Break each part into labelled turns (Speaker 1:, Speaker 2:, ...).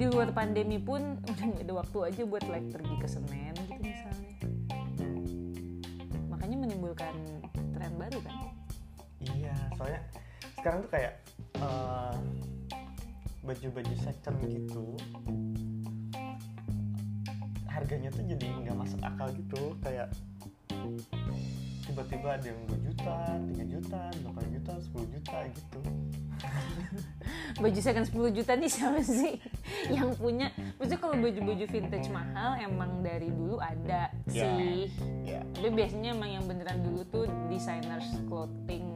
Speaker 1: di luar pandemi pun udah nggak ada waktu aja buat like pergi ke Senen gitu misalnya. Makanya menimbulkan tren baru kan?
Speaker 2: Iya, soalnya sekarang tuh kayak eh, baju-baju second gitu harganya tuh jadi nggak masuk akal gitu kayak tiba-tiba ada yang 2 juta, 3 juta, 8 juta, 10 juta gitu.
Speaker 1: Baju second 10 juta nih siapa sih yang punya? Maksudnya kalau baju-baju vintage mahal emang dari dulu ada
Speaker 2: Ya.
Speaker 1: sih.
Speaker 2: Ya.
Speaker 1: Tapi biasanya emang yang beneran dulu tuh designers clothing.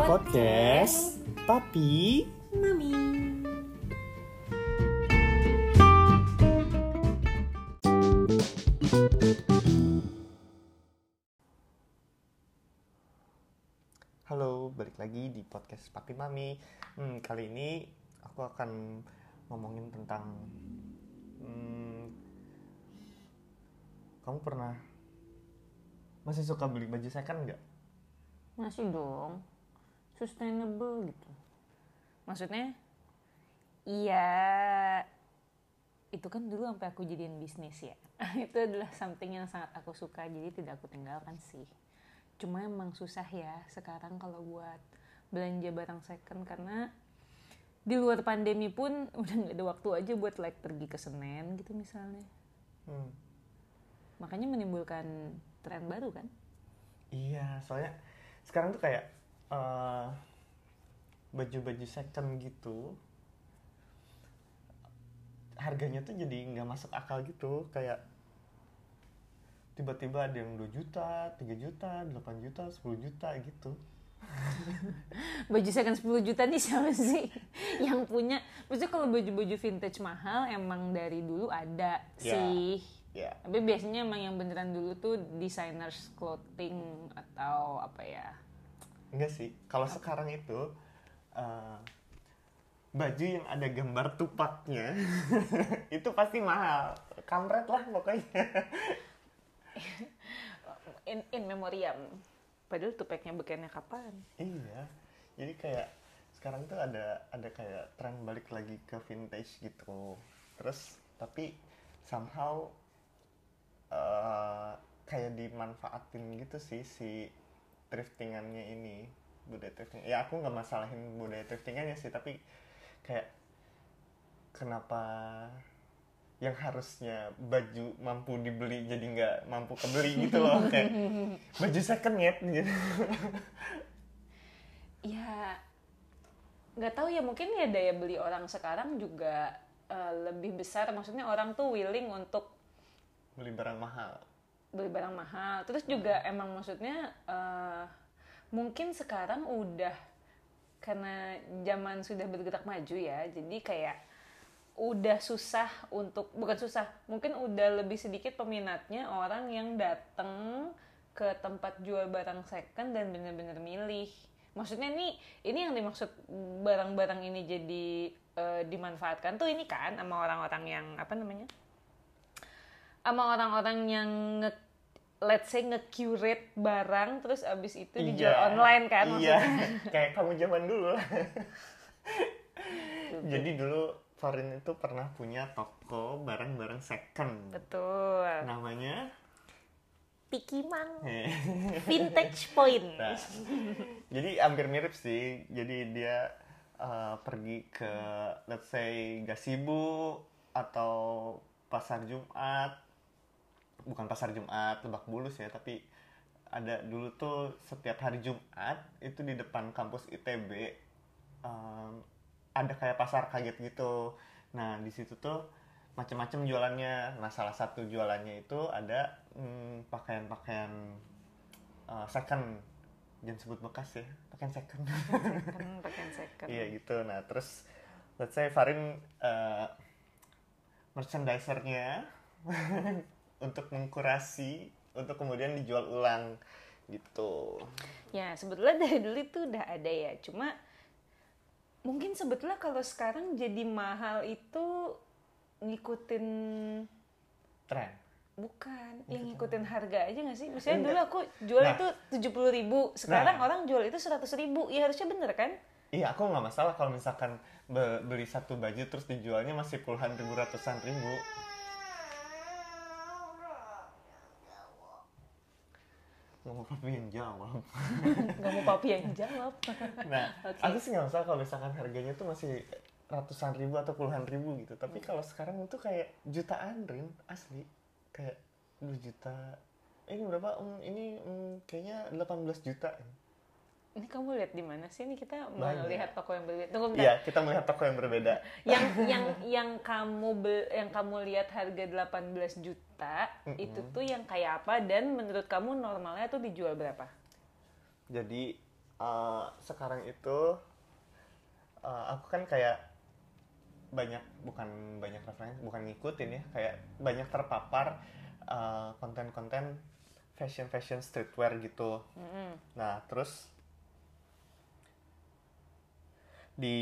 Speaker 2: Podcast tapi lagi di podcast Papi Mami. Hmm, kali ini aku akan ngomongin tentang hmm, kamu pernah masih suka beli baju second nggak?
Speaker 1: masih dong sustainable gitu maksudnya iya itu kan dulu sampai aku jadiin bisnis ya itu adalah something yang sangat aku suka jadi tidak aku tinggalkan sih cuma emang susah ya sekarang kalau buat belanja barang second karena di luar pandemi pun udah nggak ada waktu aja buat like pergi ke Senen gitu misalnya.
Speaker 2: Hmm,
Speaker 1: makanya menimbulkan tren baru kan?
Speaker 2: Iya, soalnya sekarang tuh kayak eh, baju-baju second gitu harganya tuh jadi nggak masuk akal gitu. Kayak tiba-tiba ada yang 2 juta, 3 juta, 8 juta, 10 juta gitu.
Speaker 1: baju second 10 juta nih siapa sih yang punya maksudnya kalau baju-baju vintage mahal emang dari dulu ada
Speaker 2: Ya.
Speaker 1: sih
Speaker 2: Ya,
Speaker 1: tapi biasanya emang yang beneran dulu tuh designers clothing atau apa ya
Speaker 2: enggak sih. Kalau sekarang itu eh, baju yang ada gambar tupaknya itu pasti mahal. Kampret lah pokoknya.
Speaker 1: In, in memoriam padahal tupeknya bekennya kapan
Speaker 2: iya. Jadi kayak sekarang tuh ada ada kayak tren balik lagi ke vintage gitu. Terus tapi somehow eh, kayak dimanfaatin gitu sih si thriftingannya ini budaya thrifting ya aku nggak masalahin budaya thriftingannya sih tapi kayak kenapa yang harusnya baju mampu dibeli jadi nggak mampu kebeli gitu loh kayak baju second ya gitu.
Speaker 1: Ya nggak tahu ya mungkin ya daya beli orang sekarang juga eh, lebih besar maksudnya orang tuh willing untuk
Speaker 2: beli barang mahal.
Speaker 1: beli barang mahal. Terus juga emang maksudnya eh, mungkin sekarang udah karena zaman sudah bergerak maju ya, jadi kayak udah susah untuk bukan susah, mungkin udah lebih sedikit peminatnya orang yang datang ke tempat jual barang second dan bener-bener milih. Maksudnya nih, ini yang dimaksud barang-barang ini jadi eh, dimanfaatkan tuh ini kan sama orang-orang yang apa namanya? sama orang-orang yang nge let's say nge-curate barang terus abis itu dijual
Speaker 2: Iya,
Speaker 1: online kan
Speaker 2: iya
Speaker 1: maksudnya
Speaker 2: kayak kamu zaman dulu jadi dulu Farin itu pernah punya toko barang-barang second.
Speaker 1: Betul.
Speaker 2: Namanya?
Speaker 1: Tiki Mang.
Speaker 2: Eh,
Speaker 1: Vintage Point.
Speaker 2: Nah, jadi hampir mirip sih. Jadi dia uh, pergi ke let's say Gasibu atau Pasar Jumat. Bukan Pasar Jumat Lebak Bulus ya, tapi ada dulu tuh setiap hari Jumat itu di depan kampus ITB um, ada kayak pasar kaget gitu. Nah, di situ tuh macam-macam jualannya. Nah, salah satu jualannya itu ada hmm, pakaian-pakaian uh, second. Jangan sebut bekas ya pakaian second.
Speaker 1: Pakaian second
Speaker 2: iya gitu. Nah terus let's say Farin uh, merchandisernya untuk mengkurasi untuk kemudian dijual ulang gitu.
Speaker 1: Ya sebetulnya dari dulu itu udah ada ya. Cuma mungkin sebetulnya kalau sekarang jadi mahal itu ngikutin
Speaker 2: tren
Speaker 1: bukan yang ngikutin harga aja nggak sih misalnya
Speaker 2: Enggak.
Speaker 1: dulu aku jual
Speaker 2: Nah.
Speaker 1: itu tujuh puluh ribu sekarang
Speaker 2: Nah.
Speaker 1: orang jual itu seratus ribu ya harusnya bener kan
Speaker 2: iya aku nggak masalah kalau misalkan be- beli satu baju terus dijualnya masih puluhan ribu ratusan ribu nggak mau papi yang jawab.
Speaker 1: Nggak mau papi yang jawab.
Speaker 2: Nah
Speaker 1: Oke.
Speaker 2: aku sih nggak masalah kalau misalkan harganya tuh masih ratusan ribu atau puluhan ribu gitu. Tapi kalau sekarang itu kayak jutaan rin asli. Kayak 2 juta. Ini berapa? Hmm, ini hmm, kayaknya 18 juta
Speaker 1: ini kamu lihat di mana sih? Ini kita
Speaker 2: Banyak.
Speaker 1: melihat toko yang berbeda. Tunggu bentar.
Speaker 2: Iya kita melihat toko yang berbeda.
Speaker 1: Yang yang yang kamu be- yang kamu lihat harga 18 juta
Speaker 2: Mm-mm.
Speaker 1: itu tuh yang kayak apa dan menurut kamu normalnya tuh dijual berapa
Speaker 2: jadi eh, sekarang itu eh, aku kan kayak banyak bukan banyak referensi bukan ngikutin ya kayak banyak terpapar eh, konten-konten fashion fashion streetwear gitu
Speaker 1: Mm-mm.
Speaker 2: nah terus di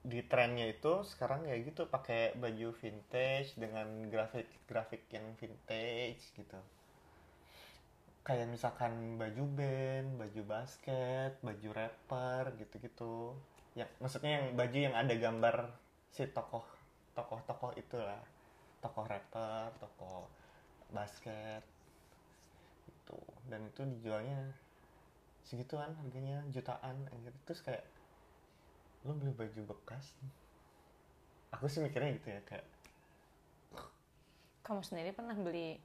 Speaker 2: di trennya itu sekarang kayak gitu pakai baju vintage dengan grafik grafik yang vintage gitu. Kayak misalkan baju band baju basket baju rapper gitu-gitu. Ya maksudnya yang baju yang ada gambar si tokoh tokoh tokoh itulah. Tokoh rapper tokoh basket itu dan itu dijualnya segituan harganya jutaan anjir. Terus kayak lo beli baju bekas? Aku sih mikirnya gitu ya kayak
Speaker 1: kamu sendiri pernah beli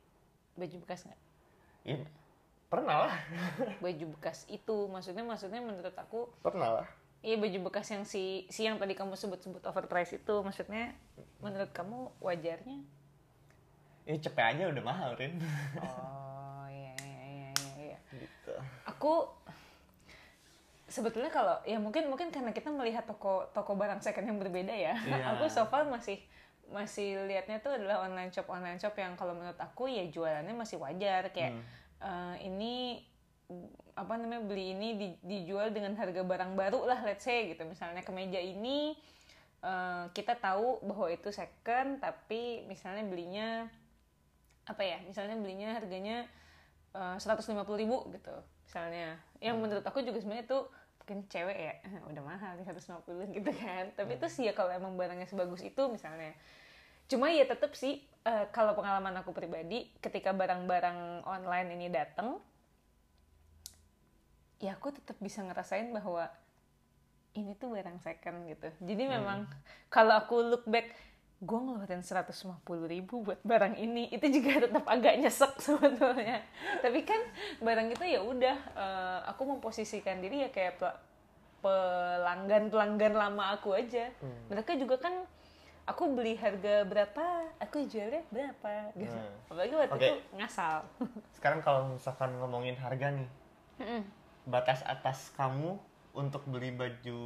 Speaker 1: baju bekas nggak?
Speaker 2: Ya pernah lah.
Speaker 1: Baju bekas itu maksudnya maksudnya menurut aku
Speaker 2: pernah lah.
Speaker 1: Iya baju bekas yang si si yang tadi kamu sebut-sebut overprice itu maksudnya menurut kamu wajarnya?
Speaker 2: Ini cepet aja udah mahal Rin.
Speaker 1: Oh iya iya iya iya, iya.
Speaker 2: gitu.
Speaker 1: Aku sebetulnya kalau ya mungkin mungkin karena kita melihat toko toko barang second yang berbeda ya.
Speaker 2: Iya.
Speaker 1: aku so far masih masih lihatnya tuh adalah online shop online shop yang kalau menurut aku ya jualannya masih wajar. Kayak
Speaker 2: Hmm.
Speaker 1: eh, ini apa namanya beli ini di- dijual dengan harga barang baru lah let's say gitu. Misalnya kemeja ini eh, kita tahu bahwa itu second tapi misalnya belinya apa ya misalnya belinya harganya eh, seratus lima ribu gitu misalnya. Yang menurut aku juga sebenarnya tuh mungkin cewek ya udah mahal nih 150 gitu kan. Tapi itu sih ya kalau emang barangnya sebagus itu misalnya. Cuma ya tetap sih eh, kalau pengalaman aku pribadi ketika barang-barang online ini datang ya aku tetap bisa ngerasain bahwa ini tuh barang second gitu. Jadi memang kalau aku look back gue ngeluarin 150 ribu buat barang ini. Itu juga tetap agak nyesek sebetulnya. Tapi kan barang itu ya udah eh, aku memposisikan diri ya kayak pe- pelanggan pelanggan lama aku aja. Mereka juga kan aku beli harga berapa aku jualnya berapa gitu.
Speaker 2: Hmm.
Speaker 1: apalagi waktu
Speaker 2: Oke.
Speaker 1: itu ngasal.
Speaker 2: Sekarang kalau misalkan ngomongin harga nih batas atas kamu untuk beli baju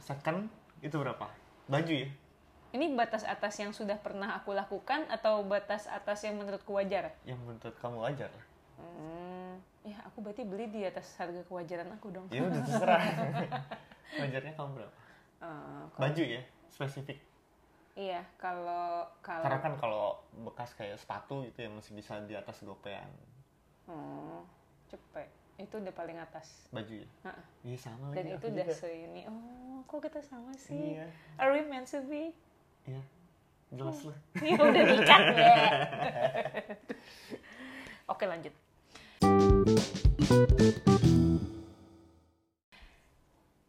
Speaker 2: second itu berapa? Baju ya
Speaker 1: ini batas atas yang sudah pernah aku lakukan atau batas atas yang menurutku wajar
Speaker 2: yang menurut kamu wajar
Speaker 1: Hmm, ya aku berarti beli di atas harga kewajaran aku dong.
Speaker 2: ya udah terserah wajarnya kamu berapa
Speaker 1: Eh, kalau-
Speaker 2: baju ya spesifik
Speaker 1: iya, kalau kalau
Speaker 2: karena kan kalau bekas kayak sepatu itu yang masih bisa di atas gopean
Speaker 1: Hmm, cepet. Itu udah paling atas.
Speaker 2: baju ya iya sama
Speaker 1: Dan
Speaker 2: lagi
Speaker 1: itu udah seini. Oh, kok kita sama sih?
Speaker 2: iya
Speaker 1: Are we meant to be?
Speaker 2: Iya jelas lah
Speaker 1: Ya udah nikah ya. Oke lanjut.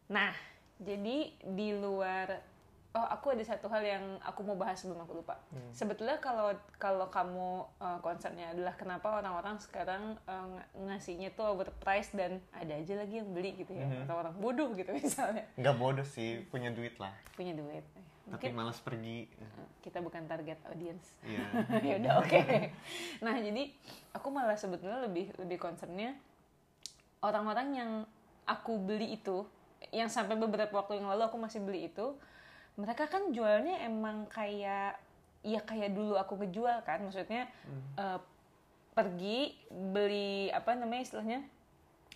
Speaker 1: Nah, jadi di luar oh aku ada satu hal yang aku mau bahas sebelum aku lupa. Sebetulnya kalau kalau kamu eh, konsepnya adalah kenapa orang-orang sekarang ng- ngasihnya tuh overpriced dan ada aja lagi yang beli gitu ya,
Speaker 2: Mhm.
Speaker 1: atau orang bodoh gitu misalnya
Speaker 2: nggak bodoh sih punya duit lah
Speaker 1: punya duit.
Speaker 2: Tapi malas pergi.
Speaker 1: kita bukan target audience.
Speaker 2: iya.
Speaker 1: Ya udah oke. Nah jadi aku malah sebetulnya lebih lebih concernnya orang-orang yang aku beli itu yang sampai beberapa waktu yang lalu aku masih beli itu mereka kan jualnya emang kayak ya kayak dulu aku ngejual kan. Maksudnya eh, pergi beli apa namanya istilahnya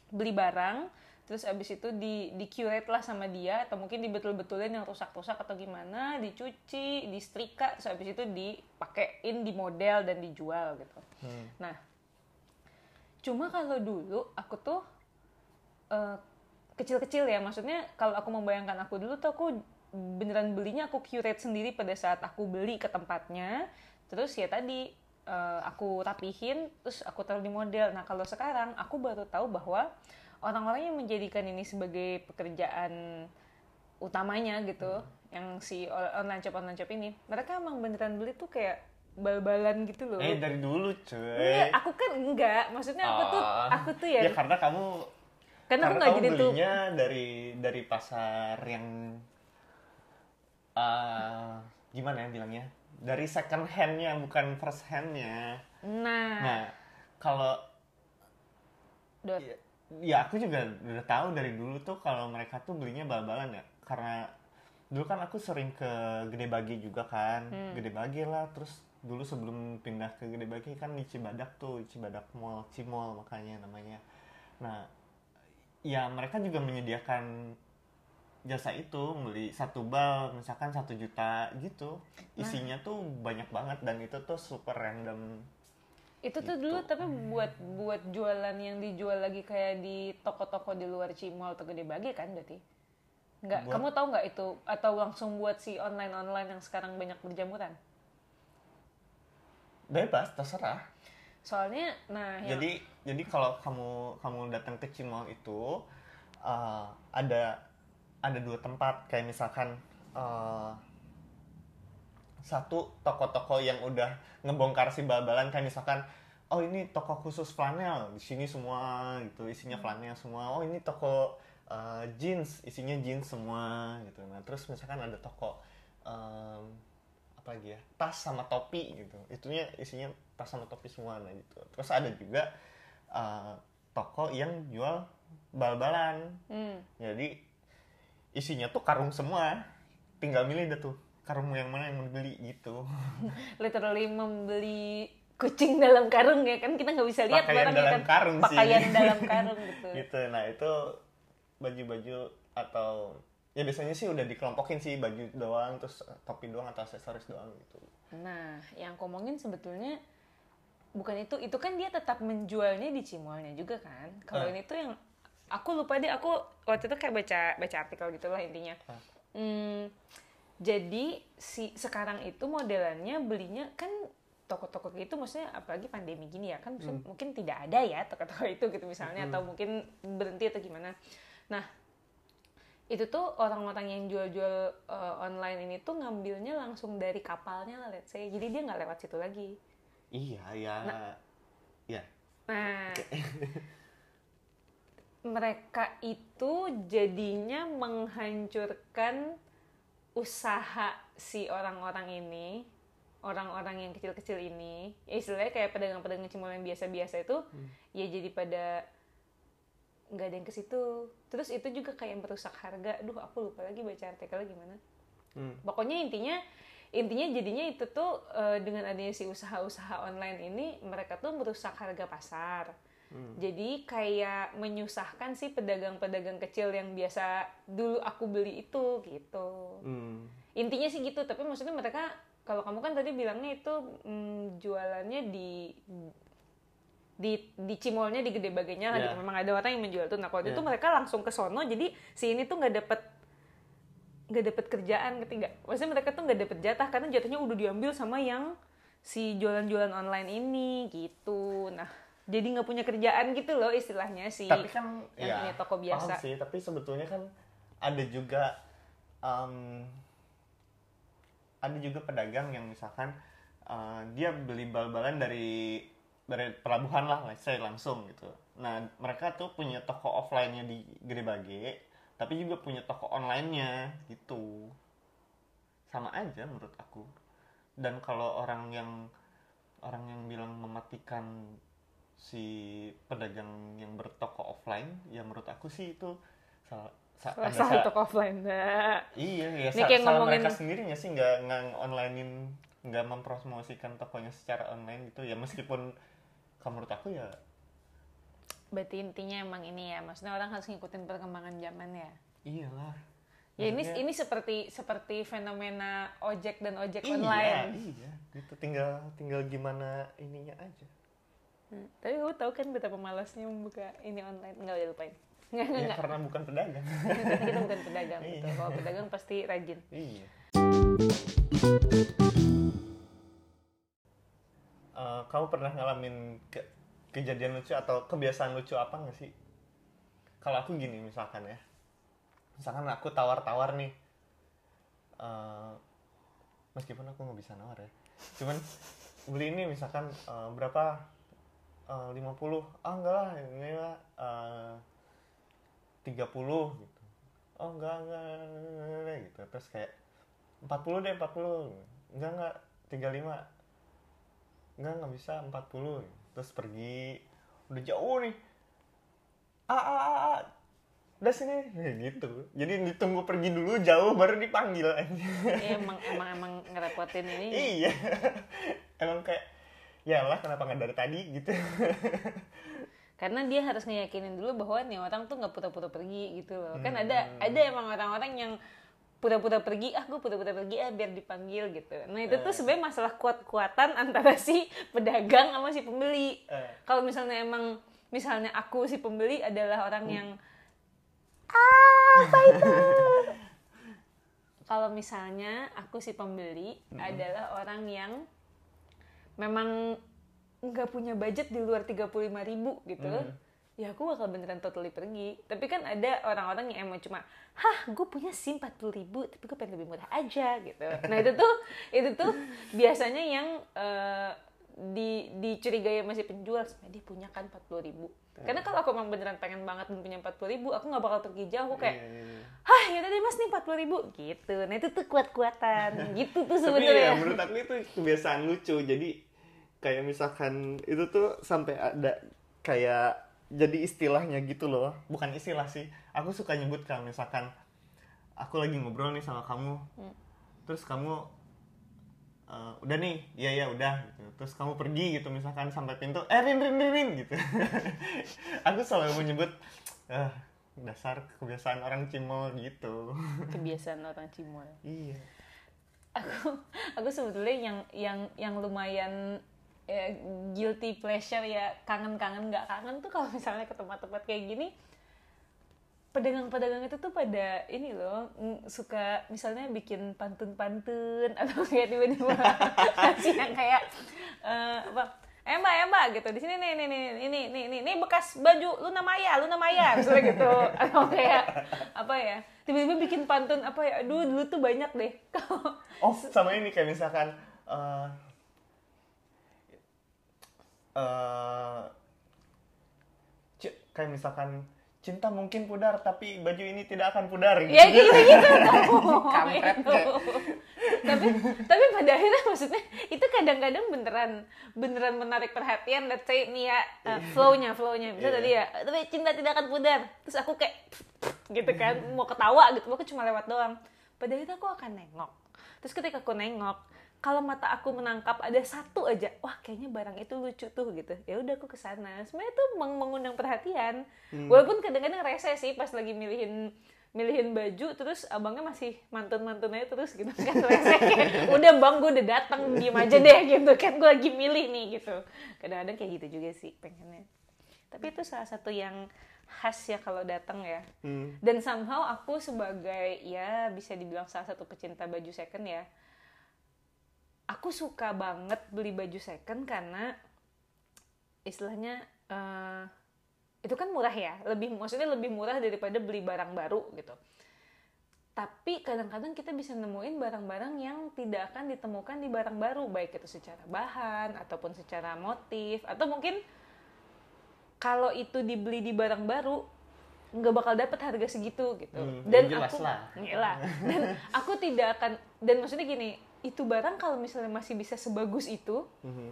Speaker 1: beli barang terus abis itu di di curate lah sama dia atau mungkin dibetul-betulin yang rusak-rusak atau gimana dicuci disetrika terus abis itu dipakein di model dan dijual gitu.
Speaker 2: Hmm.
Speaker 1: nah cuma kalau dulu aku tuh eh, kecil-kecil ya maksudnya kalau aku membayangkan aku dulu tuh aku beneran belinya aku curate sendiri pada saat aku beli ke tempatnya. Terus ya tadi eh, aku rapihin terus aku taruh di model. Nah kalau sekarang aku baru tahu bahwa orang-orang yang menjadikan ini sebagai pekerjaan utamanya gitu yang si online shop online shop ini mereka emang beneran beli tuh kayak bal-balan gitu loh
Speaker 2: Eh dari dulu cuy.
Speaker 1: Enggak, aku kan enggak maksudnya aku tuh
Speaker 2: Oh.
Speaker 1: aku tuh ya,
Speaker 2: Ya karena kamu
Speaker 1: karena aku
Speaker 2: karena
Speaker 1: nggak
Speaker 2: kamu
Speaker 1: jadi tuh
Speaker 2: belinya dari dari pasar yang eh gimana ya bilangnya? Dari second handnya bukan first handnya.
Speaker 1: nah,
Speaker 2: Nah kalau
Speaker 1: Dot.
Speaker 2: ya, ya aku juga udah tahu dari dulu tuh kalau mereka tuh belinya bal-balan ya. Karena dulu kan aku sering ke Gede Bagi juga kan.
Speaker 1: Hmm.
Speaker 2: Gede Bagi lah terus dulu sebelum pindah ke Gede Bagi kan di Cibadak tuh Cibadak Mall Cimol makanya namanya. Nah ya mereka juga menyediakan jasa itu beli satu bal misalkan satu juta gitu.
Speaker 1: Nah.
Speaker 2: isinya tuh banyak banget dan itu tuh super random
Speaker 1: itu tuh
Speaker 2: gitu.
Speaker 1: dulu tapi buat buat jualan yang dijual lagi kayak di toko-toko di luar Cimol atau Gede Bagi kan berarti? Nggak
Speaker 2: Buat-
Speaker 1: kamu tahu nggak itu? Atau langsung buat si online online yang sekarang banyak berjamuran?
Speaker 2: Bebas terserah.
Speaker 1: Soalnya nah yang-
Speaker 2: jadi jadi kalau kamu kamu datang ke Cimol itu uh, ada ada dua tempat. Kayak misalkan uh, satu toko-toko yang udah ngebongkar si bal-balan kayak misalkan oh ini toko khusus flanel di sini semua gitu isinya flanel semua. Oh ini toko uh, jeans isinya jeans semua gitu. Nah terus misalkan ada toko um, apa lagi ya tas sama topi gitu. Itunya isinya tas sama topi semua nah gitu. Terus ada juga uh, toko yang jual bal-balan.
Speaker 1: Hmm,
Speaker 2: jadi isinya tuh karung semua. Tinggal milih dah tuh karung yang mana yang mau dibeli gitu
Speaker 1: literally membeli kucing dalam karung ya kan kita nggak bisa lihat
Speaker 2: Pakaian
Speaker 1: barangnya
Speaker 2: dalam
Speaker 1: kan
Speaker 2: karung sih.
Speaker 1: pakaian dalam karung gitu
Speaker 2: gitu nah itu baju-baju atau ya biasanya sih udah dikelompokin sih baju doang terus topi doang atau aksesoris doang gitu
Speaker 1: Nah, yang aku omongin sebetulnya bukan itu, itu kan dia tetap menjualnya di Cimolnya juga kan. Kalau
Speaker 2: Ah.
Speaker 1: ini tuh yang aku lupa deh, aku waktu itu kayak baca baca artikel gitulah intinya.
Speaker 2: Ah.
Speaker 1: Hmm, jadi si sekarang itu modelannya belinya kan toko-toko gitu maksudnya apalagi pandemi gini ya kan maksud- mungkin tidak ada ya toko-toko itu gitu misalnya atau mungkin berhenti atau gimana. Nah, itu tuh orang-orang yang jual-jual uh, online ini tuh ngambilnya langsung dari kapalnya lah let's say. Jadi dia nggak lewat situ lagi.
Speaker 2: Iya ya. Ya.
Speaker 1: Nah. Mereka itu jadinya menghancurkan usaha si orang-orang ini orang-orang yang kecil-kecil ini ya istilahnya kayak pedagang-pedagang cimol yang biasa-biasa itu ya jadi pada nggak ada yang ke situ. Terus itu juga kayak merusak harga. Duh aku lupa lagi baca artikelnya gimana.
Speaker 2: Hmm.
Speaker 1: pokoknya intinya intinya jadinya itu tuh eh, dengan adanya si usaha-usaha online ini mereka tuh merusak harga pasar
Speaker 2: Hmm.
Speaker 1: jadi kayak menyusahkan si pedagang-pedagang kecil yang biasa dulu aku beli itu gitu
Speaker 2: Hmm.
Speaker 1: intinya sih gitu tapi maksudnya mereka kalau kamu kan tadi bilangnya itu mm, jualannya di di di cimolnya di gede bagainya
Speaker 2: Ya.
Speaker 1: gitu memang ada orang yang menjual tuh nah kalau
Speaker 2: Ya.
Speaker 1: itu mereka langsung ke sono jadi si ini tuh nggak dapet nggak dapet kerjaan nggak maksudnya mereka tuh nggak dapet jatah karena jatuhnya udah diambil sama yang si jualan-jualan online ini gitu nah jadi nggak punya kerjaan gitu loh istilahnya si
Speaker 2: tapi kan
Speaker 1: yang
Speaker 2: ya
Speaker 1: ini toko
Speaker 2: paham
Speaker 1: biasa.
Speaker 2: sih tapi sebetulnya kan ada juga em, ada juga pedagang yang misalkan eh, dia beli bal-balan dari dari pelabuhan lah let's say langsung gitu. Nah mereka tuh punya toko offline-nya di Gede Bage tapi juga punya toko online-nya gitu. Sama aja menurut aku. Dan kalau orang yang orang yang bilang mematikan si pedagang yang bertoko offline ya menurut aku sih itu salah sa-
Speaker 1: salah toko offline nah
Speaker 2: iya ya
Speaker 1: Ini kayak
Speaker 2: salah
Speaker 1: ngomongin-
Speaker 2: mereka sendirinya sih nggak nggak onlinein nggak mempromosikan tokonya secara online gitu. Ya meskipun kalau menurut aku ya
Speaker 1: berarti intinya emang ini ya maksudnya orang harus ngikutin perkembangan zaman ya?
Speaker 2: Iyalah.
Speaker 1: Ya ini
Speaker 2: Maksudnya-
Speaker 1: ini seperti seperti fenomena ojek dan ojek
Speaker 2: iya
Speaker 1: online.
Speaker 2: iya itu tinggal tinggal gimana ininya aja
Speaker 1: Hmm, tapi gue tau kan betapa malasnya membuka ini online. Nggak udah lupain.
Speaker 2: Ya karena bukan pedagang.
Speaker 1: Kita- bukan pedagang
Speaker 2: Iya.
Speaker 1: kalau pedagang pasti rajin.
Speaker 2: Iya. Eh, kamu pernah ngalamin ke- kejadian lucu atau kebiasaan lucu apa nggak sih? Kalau aku gini misalkan ya. Misalkan aku tawar-tawar nih. Eh, meskipun aku nggak bisa nawar ya. Cuman beli ini misalkan eh, berapa Eh, 50 ah enggak lah ini lah. Eh, 30 gitu. Oh enggak enggak, enggak, enggak, enggak, gitu. Terus kayak 40 deh 40 enggak enggak 35 enggak nggak bisa 40 terus pergi. Udah jauh nih. Ah ah ah, ah. udah sini. Kayak gitu. Jadi ditunggu pergi dulu jauh baru dipanggil
Speaker 1: ya, emang emang emang ngerepotin ini.
Speaker 2: Iya. Emang kayak ya lah kenapa nggak dari tadi gitu
Speaker 1: karena dia harus ngeyakinin dulu bahwa nih orang tuh nggak pura-pura pergi gitu loh kan
Speaker 2: Hmm.
Speaker 1: ada ada emang orang-orang yang pura-pura pergi ah gue pura-pura pergi ah biar dipanggil gitu nah itu
Speaker 2: Eh.
Speaker 1: tuh sebenarnya masalah kuat-kuatan antara si pedagang sama si pembeli
Speaker 2: Eh.
Speaker 1: kalau misalnya emang misalnya aku si pembeli adalah orang
Speaker 2: Hmm.
Speaker 1: yang ah fighter kalau misalnya aku si pembeli
Speaker 2: Hmm.
Speaker 1: adalah orang yang memang nggak punya budget di luar 35.000 ribu gitu
Speaker 2: Hmm.
Speaker 1: ya aku bakal beneran totally pergi. Tapi kan ada orang-orang yang emang cuma hah gue punya sim 40 ribu tapi gue pengen lebih murah aja gitu. Nah itu tuh itu tuh biasanya yang eh, di dicurigai masih penjual sebenarnya dia punya kan 40 ribu? Karena kalau aku emang beneran pengen banget dan punya 40 ribu aku nggak bakal pergi jauh aku kayak
Speaker 2: Iya, iya, iya.
Speaker 1: hah ya tadi mas nih 40 ribu. Gitu. Nah itu tuh kuat-kuatan. Gitu tuh
Speaker 2: tapi ya
Speaker 1: sebenarnya
Speaker 2: menurut aku itu kebiasaan lucu. Jadi kayak misalkan itu tuh sampai ada kayak jadi istilahnya gitu loh. Bukan istilah sih. Aku suka nyebut kalau misalkan aku lagi ngobrol nih sama kamu.
Speaker 1: Hmm.
Speaker 2: terus kamu eh, udah nih. Iya ya udah. Gitu. terus kamu pergi gitu misalkan sampai pintu eh rin rin rin, rin. Gitu. Aku selalu menyebut "Ah, dasar kebiasaan orang cimol gitu.
Speaker 1: Kebiasaan orang cimol.
Speaker 2: Iya.
Speaker 1: Aku aku sebetulnya yang yang yang lumayan ya, guilty pleasure ya kangen-kangen nggak kangen tuh kalau misalnya ke tempat-tempat kayak gini pedagang-pedagang itu tuh pada ini loh suka misalnya bikin pantun-pantun atau kayak tiba-tiba kasih yang kayak eh, apa mbak eh mbak gitu. Di sini nih nih nih ini nih nih nih bekas baju Luna Maya Luna Maya misalnya gitu. Atau kayak apa ya tiba-tiba bikin pantun apa ya aduh dulu tuh banyak deh.
Speaker 2: Oh, sama ini kayak misalkan eh eh, ci- kayak misalkan cinta mungkin pudar tapi baju ini tidak akan pudar. Gitu.
Speaker 1: ya gitu. Gitu.
Speaker 2: Kampret,
Speaker 1: tapi tapi pada akhirnya maksudnya itu kadang-kadang beneran beneran menarik perhatian let's say nih ya uh, flow-nya flow-nya. Bisa
Speaker 2: Iya.
Speaker 1: tadi ya tapi cinta tidak akan pudar. Terus aku kayak gitu kan mau ketawa gitu aku cuma lewat doang. Pada akhirnya aku akan nengok. Terus ketika aku nengok kalau mata aku menangkap ada satu aja wah kayaknya barang itu lucu tuh gitu. Ya udah aku ke sana sebenarnya itu meng- mengundang perhatian. Walaupun kadang-kadang rese sih pas lagi milihin milihin baju terus abangnya masih mantun mantun aja terus gitu kan rese. Kayak, udah bang gue udah datang diem aja deh gitu kan gue lagi milih nih gitu. Kadang-kadang kayak gitu juga sih pengennya. Tapi itu salah satu yang khas ya kalau datang ya.
Speaker 2: Hmm.
Speaker 1: dan somehow aku sebagai ya bisa dibilang salah satu pecinta baju second ya aku suka banget beli baju second karena istilahnya eh, itu kan murah ya lebih maksudnya lebih murah daripada beli barang baru gitu tapi kadang-kadang kita bisa nemuin barang-barang yang tidak akan ditemukan di barang baru baik itu secara bahan ataupun secara motif atau mungkin kalau itu dibeli di barang baru nggak bakal dapat harga segitu gitu
Speaker 2: Hmm,
Speaker 1: dan
Speaker 2: jelas
Speaker 1: aku
Speaker 2: lah.
Speaker 1: Iyalah. dan aku tidak akan dan maksudnya gini itu barang kalau misalnya masih bisa sebagus itu
Speaker 2: Mhm.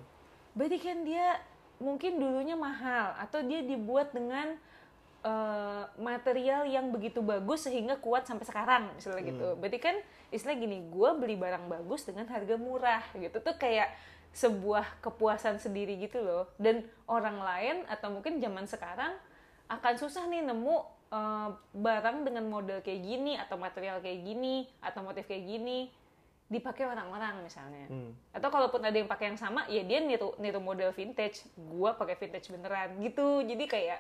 Speaker 1: berarti kan dia mungkin dulunya mahal atau dia dibuat dengan eh, material yang begitu bagus sehingga kuat sampai sekarang misalnya gitu. Berarti kan istilah gini gue beli barang bagus dengan harga murah gitu. Tuh kayak sebuah kepuasan sendiri gitu loh. Dan orang lain atau mungkin zaman sekarang akan susah nih nemu uh, barang dengan model kayak gini atau material kayak gini atau motif kayak gini dipakai orang-orang misalnya.
Speaker 2: Hmm.
Speaker 1: Atau kalaupun ada yang pakai yang sama, ya dia niru niru model vintage, gua pakai vintage beneran gitu. Jadi kayak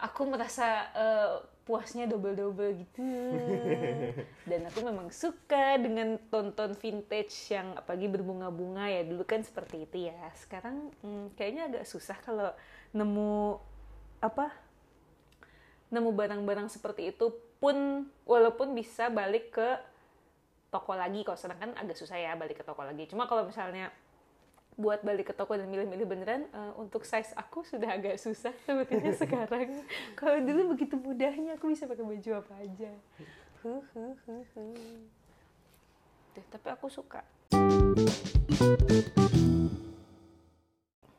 Speaker 1: aku merasa uh, puasnya double-double gitu. Dan aku memang suka dengan tonton vintage yang apalagi berbunga-bunga ya. Dulu kan seperti itu ya. Sekarang hmm, kayaknya agak susah kalau nemu apa? Nemu barang-barang seperti itu pun walaupun bisa balik ke toko lagi kalau sedangkan agak susah ya balik ke toko lagi. Cuma kalau misalnya buat balik ke toko dan milih-milih beneran uh, untuk size aku sudah agak susah sebetulnya sekarang. Kalau dulu begitu mudahnya aku bisa pakai baju apa aja. Huh, huh, huh, huh. Tuh, tapi aku suka.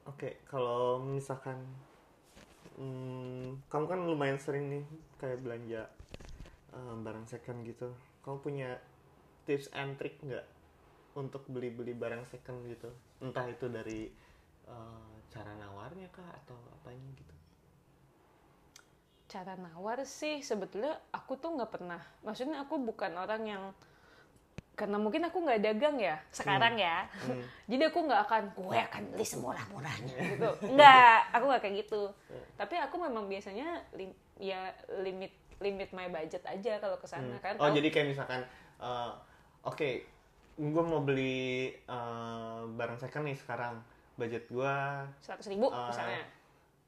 Speaker 2: Oke kalau misalkan hmm, kamu kan lumayan sering nih kayak belanja um, barang second gitu. Kamu punya tips and trick nggak untuk beli-beli barang second gitu? Entah itu dari uh, cara nawarnya kah atau apanya gitu?
Speaker 1: Cara nawar sih sebetulnya aku tuh nggak pernah. Maksudnya aku bukan orang yang karena mungkin aku nggak dagang ya sekarang hmm. ya. Hmm. jadi aku nggak akan gue akan beli semurah-murahnya gitu. Nggak aku nggak kayak gitu. Hmm. tapi aku memang biasanya lim, ya limit limit my budget aja kalau ke sana hmm. kan.
Speaker 2: Oh jadi kayak misalkan uh, oke okay, gue mau beli uh, barang second nih sekarang. Budget gue
Speaker 1: seratus ribu uh, misalnya.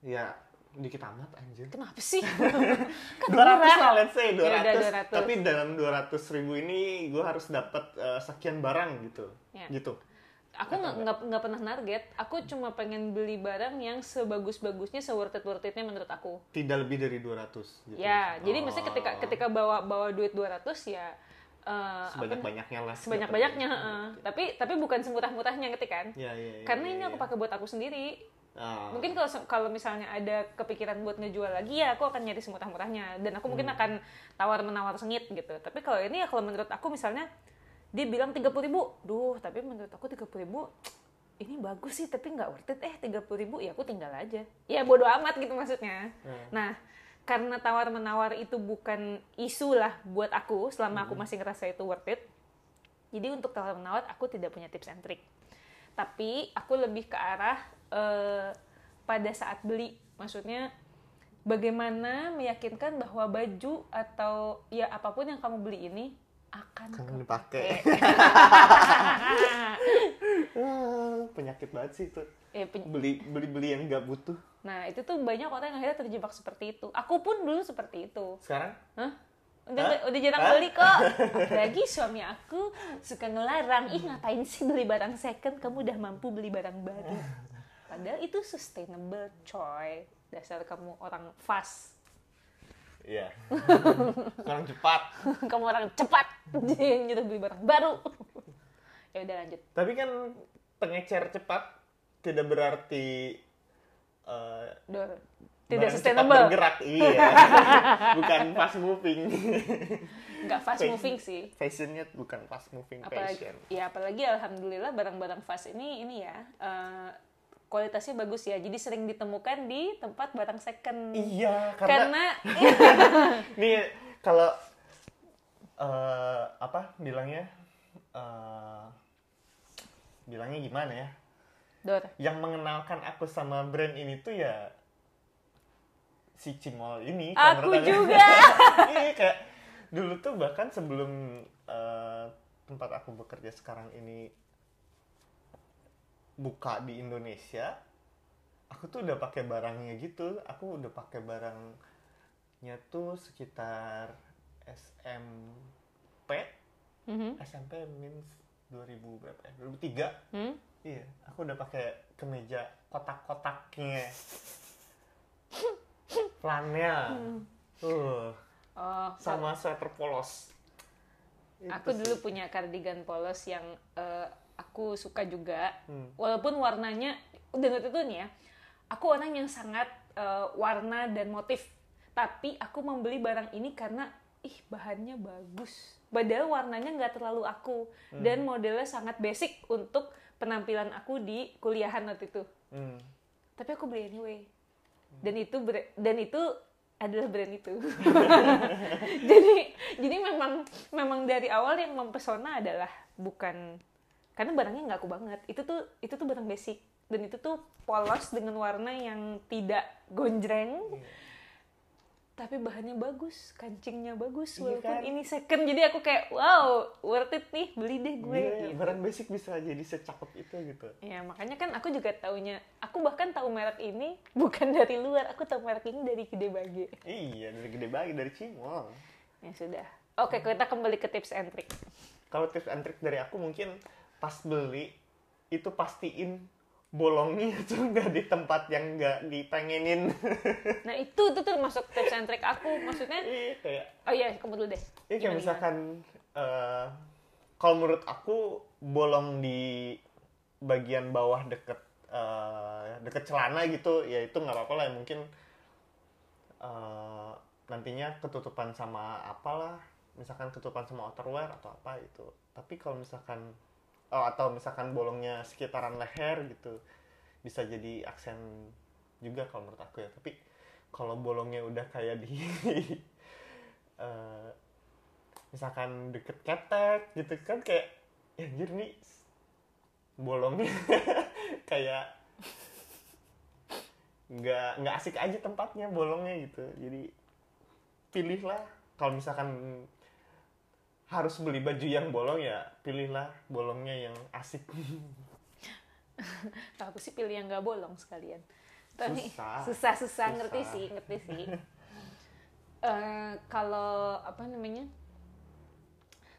Speaker 2: ya dikit amat anjir.
Speaker 1: Kenapa sih?
Speaker 2: Dua ratus lah let's say dua ratus. tapi dalam dua ratus ribu ini gue harus dapat uh, sekian barang gitu. Ya. gitu.
Speaker 1: Aku nggak nggak pernah target. Aku cuma pengen beli barang yang sebagus bagusnya se worth it worth itnya menurut aku.
Speaker 2: Tidak lebih dari 200 gitu
Speaker 1: ya jadi oh. maksudnya ketika ketika bawa bawa duit 200 ya
Speaker 2: Uh, sebanyak banyaknya lah
Speaker 1: sebanyak banyaknya uh, tapi tapi bukan semurah murahnya ngerti kan?
Speaker 2: Ya, ya, ya,
Speaker 1: karena
Speaker 2: ya,
Speaker 1: ini
Speaker 2: ya.
Speaker 1: aku pakai buat aku sendiri.
Speaker 2: Oh.
Speaker 1: mungkin kalau kalau misalnya ada kepikiran buat ngejual lagi ya aku akan nyari semurah murahnya dan aku mungkin hmm. akan tawar menawar sengit gitu. Tapi kalau ini ya kalau menurut aku misalnya dia bilang tiga puluh ribu. Duh tapi menurut aku tiga puluh ribu ini bagus sih tapi nggak worth it. Eh tiga puluh ribu ya aku tinggal aja. Ya bodoh amat gitu maksudnya. Hmm. nah karena tawar menawar itu bukan isu lah buat aku selama aku hmm. masih ngerasa itu worth it. Jadi untuk tawar menawar aku tidak punya tips and trick. Tapi aku lebih ke arah uh, pada saat beli. Maksudnya bagaimana meyakinkan bahwa baju atau ya apa pun yang kamu beli ini akan
Speaker 2: kamu dipakai penyakit banget sih itu
Speaker 1: peny
Speaker 2: beli beli beli yang nggak butuh
Speaker 1: nah itu tuh banyak orang yang akhirnya terjebak seperti itu aku pun dulu seperti itu
Speaker 2: sekarang
Speaker 1: Hah? udah Hah? udah jarang beli kok apalagi suami aku suka ngelarang ih ngapain sih beli barang second kamu udah mampu beli barang baru padahal itu sustainable coy dasar kamu orang fast
Speaker 2: Iya. orang cepat.
Speaker 1: Kamu orang cepat. Jadi nyuruh beli barang baru. Ya udah lanjut.
Speaker 2: Tapi kan pengecer cepat tidak berarti uh,
Speaker 1: tidak sustainable.
Speaker 2: bergerak, iya. bukan fast moving.
Speaker 1: Enggak fast moving sih.
Speaker 2: Fashionnya bukan fast moving
Speaker 1: apalagi,
Speaker 2: fashion.
Speaker 1: Ya apalagi alhamdulillah barang-barang fast ini ini ya uh, kualitasnya bagus ya. Jadi sering ditemukan di tempat barang second.
Speaker 2: Iya, karena,
Speaker 1: karena
Speaker 2: nih kalau uh, apa bilangnya uh, bilangnya gimana ya?
Speaker 1: Dor.
Speaker 2: Yang mengenalkan aku sama brand ini tuh ya si Cimol ini.
Speaker 1: Aku juga.
Speaker 2: iya kayak dulu tuh bahkan sebelum uh, tempat aku bekerja sekarang ini buka di Indonesia, aku tuh udah pakai barangnya gitu. Aku udah pakai barangnya tuh sekitar SMP.
Speaker 1: Mm -hmm.
Speaker 2: SMP means 2000 berapa ya? 2003.
Speaker 1: Hmm?
Speaker 2: Iya, aku udah pakai kemeja kotak-kotaknya. Flanel. Hmm. Uh.
Speaker 1: Oh,
Speaker 2: sama sweater polos.
Speaker 1: Aku Itu dulu sih. punya kardigan polos yang uh, aku suka juga.
Speaker 2: Hmm.
Speaker 1: Walaupun warnanya udah itu nih ya. Aku orang yang sangat uh, warna dan motif. Tapi aku membeli barang ini karena ih bahannya bagus. Padahal warnanya nggak terlalu aku hmm. dan modelnya sangat basic untuk penampilan aku di kuliahan waktu itu.
Speaker 2: Hmm.
Speaker 1: Tapi aku beli anyway. dan itu dan itu adalah brand itu jadi jadi memang memang dari awal yang mempesona adalah bukan karena barangnya nggak aku banget itu tuh itu tuh barang basic dan itu tuh polos dengan warna yang tidak gonjreng tapi bahannya bagus kancingnya bagus
Speaker 2: Iya
Speaker 1: walaupun
Speaker 2: kan?
Speaker 1: ini second jadi aku kayak wow worth it nih beli deh gue
Speaker 2: Gila,
Speaker 1: gitu.
Speaker 2: barang basic bisa jadi secakep itu gitu
Speaker 1: Ya makanya kan aku juga taunya, aku bahkan tahu merek ini bukan dari luar, aku tahu merek ini dari Gede Bage.
Speaker 2: iya dari gede banget dari cimol
Speaker 1: Ya sudah. Oke, kita kembali ke tips and trick.
Speaker 2: kalau tips and trick dari aku mungkin pas beli itu pastiin bolongnya tuh nggak di tempat yang nggak dipengenin.
Speaker 1: Nah itu tuh masuk tips and trick aku, maksudnya.
Speaker 2: Iya, kayak
Speaker 1: Oh iya, kamu dulu deh.
Speaker 2: Ini kayak misalkan eh, kalau menurut aku bolong di bagian bawah deket eh, deket celana gitu ya itu nggak apa-apa lah. Mungkin eh, nantinya ketutupan sama apalah. Misalkan ketutupan sama outerwear atau apa itu. Tapi kalau misalkan oh, atau misalkan bolongnya sekitaran leher gitu bisa jadi aksen juga kalau menurut aku ya. Tapi kalau bolongnya udah kayak di eh, misalkan deket ketek gitu kan kayak ya anjir nih bolongnya kayak nggak nggak asik aja tempatnya bolongnya gitu. Jadi pilihlah. Kalau misalkan harus beli baju yang bolong ya pilihlah bolongnya yang asik
Speaker 1: aku sih pilih yang nggak bolong sekalian. Tapi
Speaker 2: Susah.
Speaker 1: susah, susah, ngerti
Speaker 2: Susah.
Speaker 1: sih, ngerti sih. Eh, kalau apa namanya?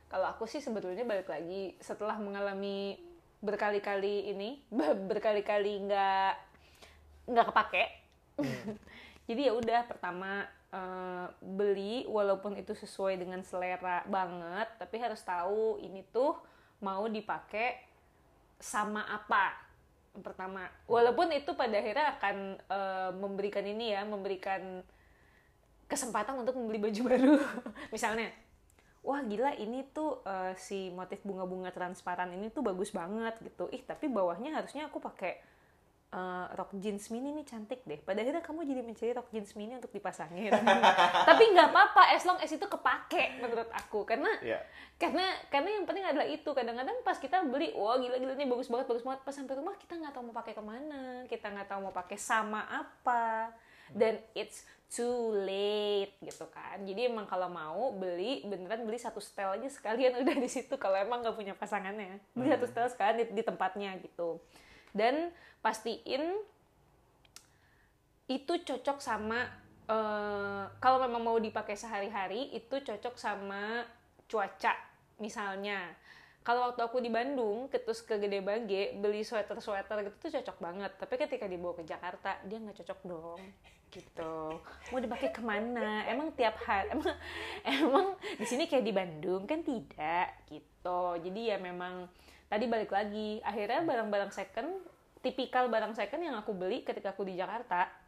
Speaker 1: Kalau aku sih sebetulnya balik lagi setelah mengalami berkali-kali ini, berkali-kali nggak nggak kepake. Jadi ya udah pertama eh, beli walaupun itu sesuai dengan selera banget, tapi harus tahu ini tuh mau dipakai sama apa pertama. Walaupun itu pada akhirnya akan eh, memberikan ini ya memberikan kesempatan untuk membeli baju baru. Misalnya wah gila ini tuh eh, si motif bunga-bunga transparan ini tuh bagus banget gitu. Ih tapi bawahnya harusnya aku pakai eh, rok jeans mini nih cantik deh. Pada akhirnya kamu jadi mencari rok jeans mini untuk dipasangin. Tapi nggak apa-apa as long as itu kepake menurut aku. Karena
Speaker 2: ya
Speaker 1: karena karena yang penting adalah itu. Kadang-kadang pas kita beli wah gila gila ini bagus banget bagus banget. Pas sampai rumah kita nggak tahu mau pakai ke mana. Kita nggak tahu mau pakai sama apa. Dan it's too late gitu kan. Jadi emang kalau mau beli beneran beli satu setel aja sekalian. Udah di situ kalau emang nggak punya pasangannya. Beli satu setel sekalian di, di tempatnya gitu dan pastiin itu cocok sama eh, kalau memang mau dipakai sehari-hari itu cocok sama cuaca misalnya. Kalau waktu aku di Bandung terus ke Gede Bage beli sweater sweater gitu tuh cocok banget. Tapi ketika dibawa ke Jakarta dia nggak cocok dong gitu. Mau dipakai ke mana? Emang tiap hari emang emang di sini kayak di Bandung? Kan tidak gitu. Jadi ya memang tadi balik lagi. Akhirnya barang-barang second tipikal barang second yang aku beli ketika aku di Jakarta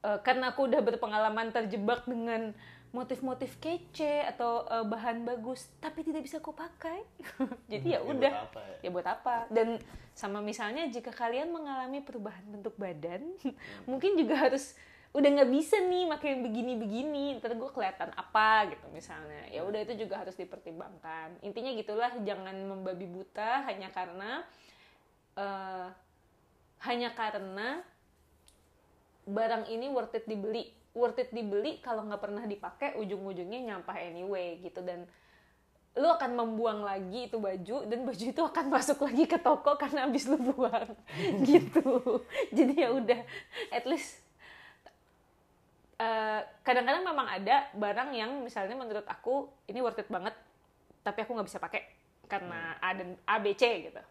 Speaker 1: Eh, karena aku udah berpengalaman terjebak dengan motif-motif kece atau eh, bahan bagus tapi tidak bisa aku pakai. Jadi ya
Speaker 2: buat
Speaker 1: udah.
Speaker 2: ya?
Speaker 1: ya buat apa? Dan sama misalnya jika kalian mengalami perubahan bentuk badan mungkin juga harus udah nggak bisa nih pakai yang begini-begini ntar gue kelihatan apa gitu misalnya. Ya udah itu juga harus dipertimbangkan. Intinya gitulah jangan membabi buta hanya karena eh, hanya karena barang ini worth it dibeli. Worth it dibeli kalau nggak pernah dipakai ujung-ujungnya nyampah anyway gitu. Dan lu akan membuang lagi itu baju dan baju itu akan masuk lagi ke toko karena habis lu buang. Gitu. Jadi ya udah at least eh, kadang-kadang memang ada barang yang misalnya menurut aku ini worth it banget tapi aku nggak bisa pakai karena A dan A B C gitu.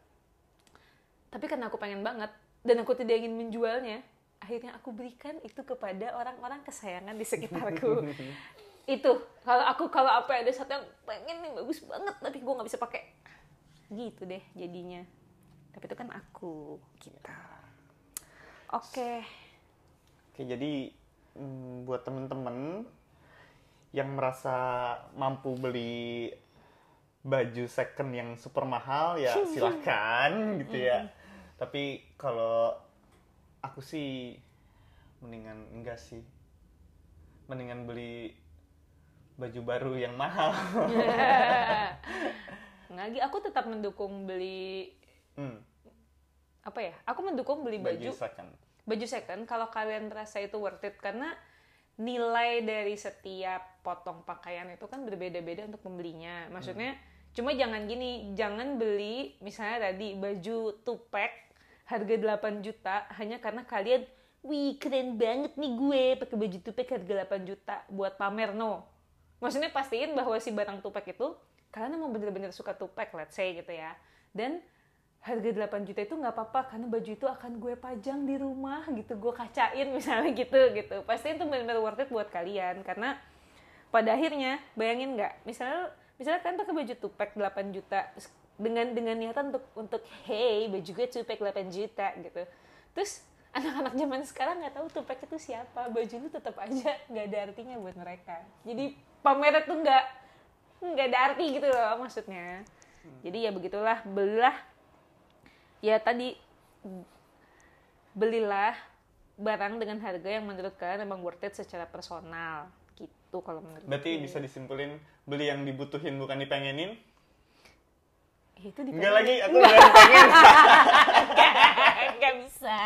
Speaker 1: Tapi karena aku pengen banget dan aku tidak ingin menjualnya akhirnya aku berikan itu kepada orang-orang kesayangan di sekitarku. Itu kalau aku kalau apa ada satu yang pengen nih bagus banget tapi gue nggak bisa pakai. Gitu deh jadinya. Tapi itu kan aku gitu. Oke.
Speaker 2: Oke, jadi mm, buat temen-temen yang merasa mampu beli baju second yang super mahal ya silahkan gitu ya. Tapi kalau aku sih mendingan enggak sih. Mendingan beli baju baru yang mahal.
Speaker 1: Lagi aku tetap mendukung beli
Speaker 2: hmm,
Speaker 1: apa ya? Aku mendukung beli baju
Speaker 2: baju second
Speaker 1: baju second kalau kalian merasa itu worth it karena nilai dari setiap potong pakaian itu kan berbeda-beda untuk pembelinya. Maksudnya cuma jangan gini, jangan beli misalnya tadi baju two pack harga 8 juta hanya karena kalian wih keren banget nih gue pakai baju two pack harga 8 juta buat pamer no. Maksudnya pastiin bahwa si barang two pack itu kalian emang bener-bener suka two pack let's say gitu ya. Dan harga 8 juta itu nggak apa-apa karena baju itu akan gue pajang di rumah gitu gue kacain misalnya gitu gitu. Pasti itu benar-benar worth it buat kalian karena pada akhirnya bayangin nggak? Misalnya misalnya kan pakai baju tupac 8 juta dengan dengan niatan untuk untuk hey baju gue tupac 8 juta gitu. Terus anak-anak zaman sekarang nggak tahu tupac itu siapa baju itu tetap aja nggak ada artinya buat mereka. Jadi pamer itu nggak nggak ada arti gitu loh maksudnya. Jadi ya begitulah belilah ya tadi belilah barang dengan harga yang menurut kalian memang worth it secara personal gitu kalau menurut
Speaker 2: berarti bisa disimpulin beli yang dibutuhin bukan dipengenin?
Speaker 1: Ya, itu di
Speaker 2: enggak lagi aku udah pengen
Speaker 1: nggak bisa